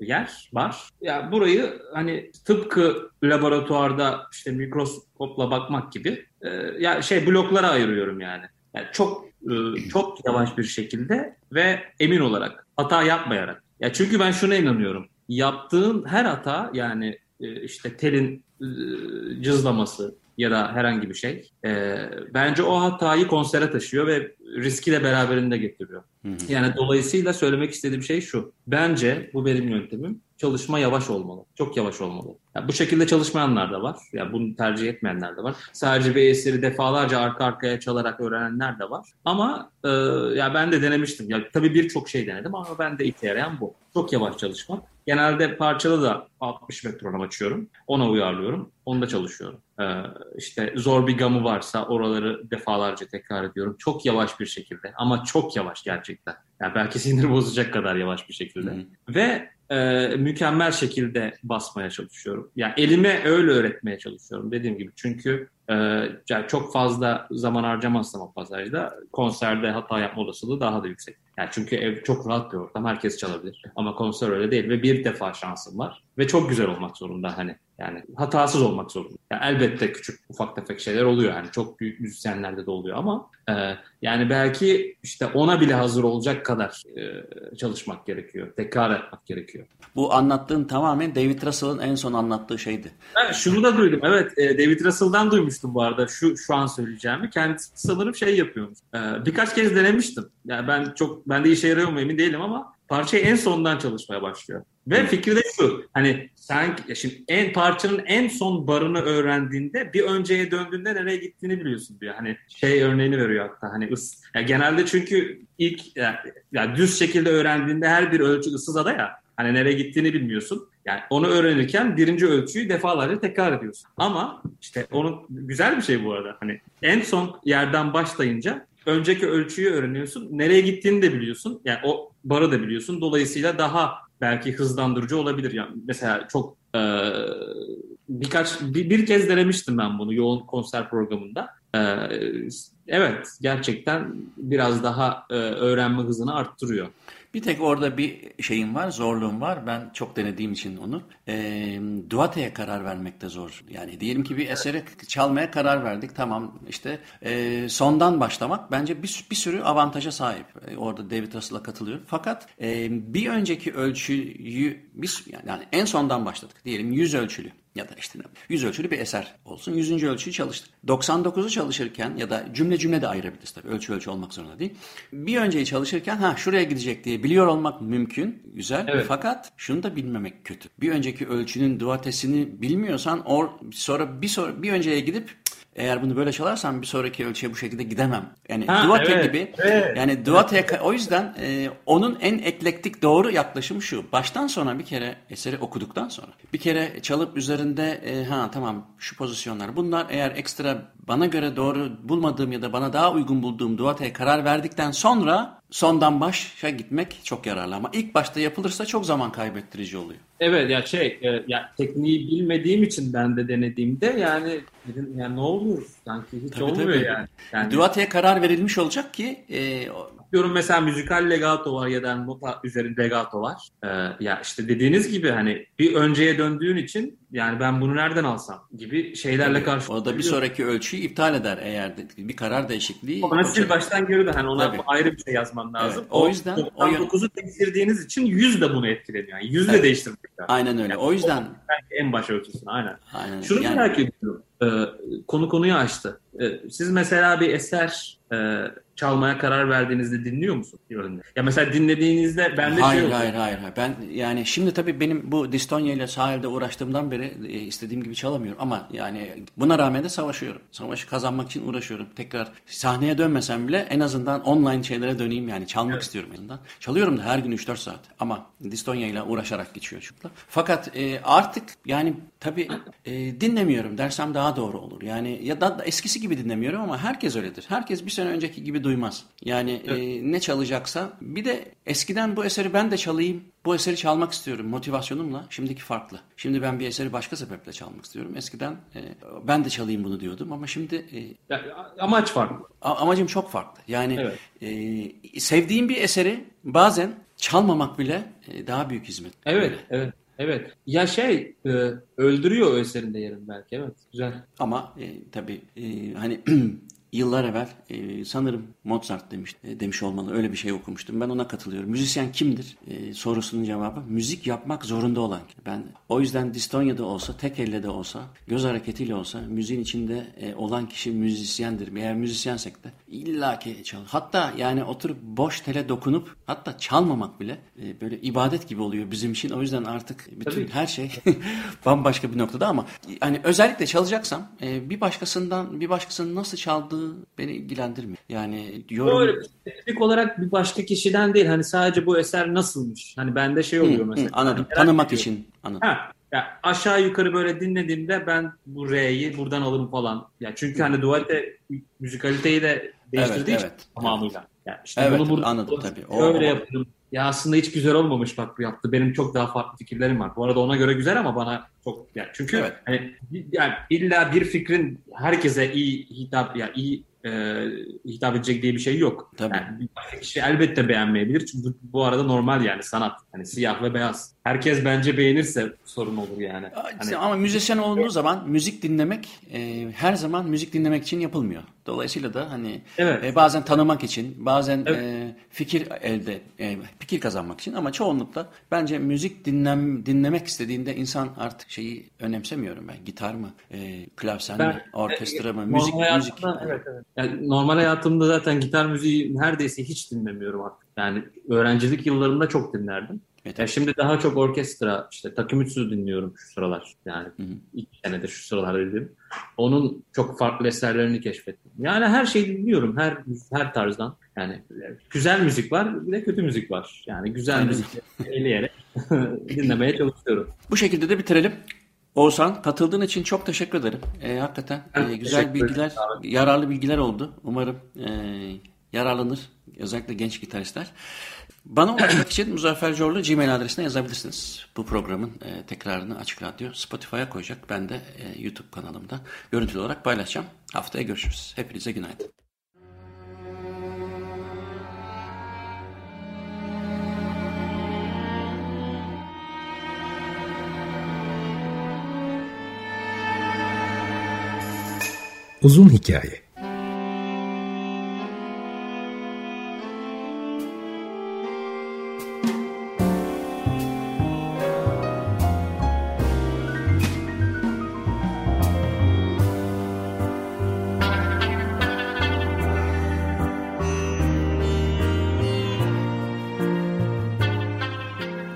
yer var. Ya yani burayı hani tıpkı laboratuvarda işte mikroskopla bakmak gibi e, ya şey bloklara ayırıyorum yani. Yani çok e, çok yavaş bir şekilde ve emin olarak hata yapmayarak. Ya çünkü ben şuna inanıyorum. Yaptığın her hata yani e, işte telin e, cızlaması, ya da herhangi bir şey. E, bence o hatayı konsere taşıyor ve riski de beraberinde getiriyor. Hı hı. Yani dolayısıyla söylemek istediğim şey şu. Bence bu benim yöntemim. Çalışma yavaş olmalı. Çok yavaş olmalı. Yani bu şekilde çalışmayanlar da var. Yani bunu tercih etmeyenler de var. Sadece bir eseri defalarca arka arkaya çalarak öğrenenler de var. Ama e, ya ben de denemiştim. Ya tabii birçok şey denedim ama ben de işe yarayan bu. Çok yavaş çalışmak. Genelde parçalı da 60 metronom açıyorum. Ona uyarlıyorum. Onda çalışıyorum. Ee, işte zor bir gamı varsa oraları defalarca tekrar ediyorum. Çok yavaş bir şekilde ama çok yavaş gerçekten. Yani belki sinir bozacak kadar yavaş bir şekilde. Hı-hı. Ve e, mükemmel şekilde basmaya çalışıyorum. Yani elime öyle öğretmeye çalışıyorum dediğim gibi. Çünkü e, yani çok fazla zaman harcamazsam o pasajda konserde hata yapma olasılığı daha da yüksek. Yani çünkü ev çok rahat bir ortam. Herkes çalabilir. Ama konser öyle değil ve bir defa şansım var. Ve çok güzel olmak zorunda hani. Yani hatasız olmak zorunda. Yani elbette küçük ufak tefek şeyler oluyor. Yani çok büyük müzisyenlerde de oluyor ama e, yani belki işte ona bile hazır olacak kadar e, çalışmak gerekiyor. Tekrar etmek gerekiyor. Bu anlattığın tamamen David Russell'ın en son anlattığı şeydi. Evet, şunu da duydum. Evet e, David Russell'dan duymuştum bu arada şu şu an söyleyeceğimi. Kendisi sanırım şey yapıyormuş. E, birkaç kez denemiştim. Yani ben çok bende işe yarıyor mu emin değilim ama parçayı en sondan çalışmaya başlıyor. Ve fikri de şu. Hani sen şimdi en parçanın en son barını öğrendiğinde bir önceye döndüğünde nereye gittiğini biliyorsun diyor. Hani şey örneğini veriyor hatta hani ıs. Ya genelde çünkü ilk ya, ya düz şekilde öğrendiğinde her bir ölçü ıssız ada ya. Hani nereye gittiğini bilmiyorsun. Yani onu öğrenirken birinci ölçüyü defalarca tekrar ediyorsun. Ama işte onun güzel bir şey bu arada. Hani en son yerden başlayınca önceki ölçüyü öğreniyorsun. Nereye gittiğini de biliyorsun. Yani o barı da biliyorsun. Dolayısıyla daha belki hızlandırıcı olabilir. Yani mesela çok e, birkaç bir, bir kez denemiştim ben bunu yoğun konser programında. E, evet gerçekten biraz daha e, öğrenme hızını arttırıyor. Bir tek orada bir şeyim var, zorluğum var. Ben çok denediğim için onu. E, duateye karar vermekte zor. Yani diyelim ki bir eseri çalmaya karar verdik. Tamam işte e, sondan başlamak bence bir, bir sürü avantaja sahip. E, orada David Russell'a katılıyorum. Fakat e, bir önceki ölçüyü biz yani en sondan başladık. Diyelim 100 ölçülü ya da işte 100 ölçülü bir eser olsun. 100. ölçüyü çalıştık. 99'u çalışırken ya da cümle cümle de ayırabiliriz tabii. Ölçü ölçü olmak zorunda değil. Bir önceyi çalışırken ha şuraya gidecek diye biliyor olmak mümkün. Güzel. Evet. Fakat şunu da bilmemek kötü. Bir önceki ölçünün duatesini bilmiyorsan or, sonra bir sonra bir önceye gidip eğer bunu böyle çalarsan bir sonraki ölçüye bu şekilde gidemem. Yani ha, Duate evet, gibi. Evet, yani Duate evet. o yüzden e, onun en eklektik doğru yaklaşımı şu. Baştan sona bir kere eseri okuduktan sonra bir kere çalıp üzerinde e, ha tamam şu pozisyonlar bunlar eğer ekstra bana göre doğru bulmadığım ya da bana daha uygun bulduğum Duate'ye karar verdikten sonra sondan başa gitmek çok yararlı ama ilk başta yapılırsa çok zaman kaybettirici oluyor. Evet ya şey e, ya tekniği bilmediğim için ben de denediğimde yani dedim yani ne oluyor sanki hiç tabii, olmuyor tabii. yani. yani. Duate'ye karar verilmiş olacak ki e, Diyorum mesela müzikal legato var ya da nota üzerinde legato var. Ee, ya işte dediğiniz gibi hani bir önceye döndüğün için yani ben bunu nereden alsam gibi şeylerle karşı. O da bir sonraki ölçüyü iptal eder eğer bir karar değişikliği. Ona sil baştan geri de hani ona Tabii. ayrı bir şey yazman lazım. Evet, o, yüzden 99'u değiştirdiğiniz için 100 de bunu etkileniyor. Yani 100 evet. de değiştirmek lazım. Aynen öyle. Yani o yüzden o, en baş ölçüsünü aynen. aynen. Şunu yani... merak ediyorum. Ee, konu konuyu açtı. Ee, siz mesela bir eser e, çalmaya karar verdiğinizde dinliyor musun? Ya mesela dinlediğinizde ben de hayır, şey Hayır hayır hayır. Ben yani şimdi tabii benim bu distonya ile sahilde uğraştığımdan beri e, istediğim gibi çalamıyorum ama yani buna rağmen de savaşıyorum. Savaşı kazanmak için uğraşıyorum. Tekrar sahneye dönmesem bile en azından online şeylere döneyim yani çalmak evet. istiyorum en azından. Çalıyorum da her gün 3-4 saat ama distonya ile uğraşarak geçiyor çünkü. Fakat e, artık yani tabii e, dinlemiyorum dersem daha doğru olur. Yani ya da eskisi gibi dinlemiyorum ama herkes öyledir. Herkes bir sene önceki gibi duymaz. Yani e, evet. e, ne çalacaksa bir de eskiden bu eseri ben de çalayım. Bu eseri çalmak istiyorum motivasyonumla. Şimdiki farklı. Şimdi ben bir eseri başka sebeple çalmak istiyorum. Eskiden e, ben de çalayım bunu diyordum ama şimdi e, ya, amaç farklı. Amacım çok farklı. Yani evet. e, sevdiğim bir eseri bazen çalmamak bile e, daha büyük hizmet. Evet, evet. Evet. Ya şey e, öldürüyor o eserin değerini belki. Evet. Güzel. Ama e, tabii e, hani yıllar evvel e, sanırım Mozart demiş e, demiş olmalı. Öyle bir şey okumuştum. Ben ona katılıyorum. Müzisyen kimdir? E, sorusunun cevabı müzik yapmak zorunda olan. Ben o yüzden distonya'da olsa, tek elle de olsa, göz hareketiyle olsa müziğin içinde e, olan kişi müzisyendir. Eğer müzisyensek de illaki çal. Hatta yani oturup boş tele dokunup hatta çalmamak bile e, böyle ibadet gibi oluyor bizim için. O yüzden artık bütün Tabii. her şey bambaşka bir noktada ama hani özellikle çalacaksam e, bir başkasından bir başkasının nasıl çaldığı beni ilgilendirmiyor. Yani yorum... Böyle spesifik olarak bir başka kişiden değil. Hani sadece bu eser nasılmış? Hani bende şey oluyor hı, mesela. Hı, anladım. Hani Tanımak için. Anladım. Ha, ya aşağı yukarı böyle dinlediğimde ben bu R'yi buradan alırım falan. Ya çünkü hani dualite müzikaliteyi de değiştirdiği evet, için evet, tamamıyla. Evet. Yani işte evet, bunu burada anladım tabii. O, öyle yaparım. Ya aslında hiç güzel olmamış bak bu yaptı. Benim çok daha farklı fikirlerim var. Bu arada ona göre güzel ama bana çok yani çünkü evet. hani yani illa bir fikrin herkese iyi hitap ya yani iyi e, hitap edecek diye bir şey yok. Tabii. Yani bir kişi elbette beğenmeyebilir. Çünkü bu, bu arada normal yani sanat. Hani siyah ve beyaz. Herkes bence beğenirse sorun olur yani. Hani... Ama müzisyen olduğu zaman müzik dinlemek e, her zaman müzik dinlemek için yapılmıyor. Dolayısıyla da hani evet. e, bazen tanımak için, bazen evet. e, fikir elde, e, fikir kazanmak için ama çoğunlukla bence müzik dinlem dinlemek istediğinde insan artık şeyi önemsemiyorum ben. Gitar mı, e, klavsen ben, mi, orkestra mı, müzik, müzik. Evet, evet. Yani normal hayatımda zaten gitar müziği neredeyse hiç dinlemiyorum artık. Yani öğrencilik yıllarında çok dinlerdim. Evet. Ya şimdi daha çok orkestra, işte Takemitsu dinliyorum şu sıralar. Yani hı hı. iki senedir şu sıralar dedim. Onun çok farklı eserlerini keşfettim. Yani her şeyi dinliyorum, her her tarzdan. Yani güzel müzik var, bir de kötü müzik var. Yani güzel Aynen. müzik eleyerek dinlemeye çalışıyorum. Bu şekilde de bitirelim. Oğuzhan katıldığın için çok teşekkür ederim. E, hakikaten e, güzel bilgiler, yararlı bilgiler oldu. Umarım e, yararlanır. Özellikle genç gitaristler. Bana ulaşmak için Muzaffer Corlu Gmail adresine yazabilirsiniz. Bu programın e, tekrarını Açık Radyo Spotify'a koyacak. Ben de e, YouTube kanalımda görüntülü olarak paylaşacağım. Haftaya görüşürüz. Hepinize günaydın. Uzun Hikaye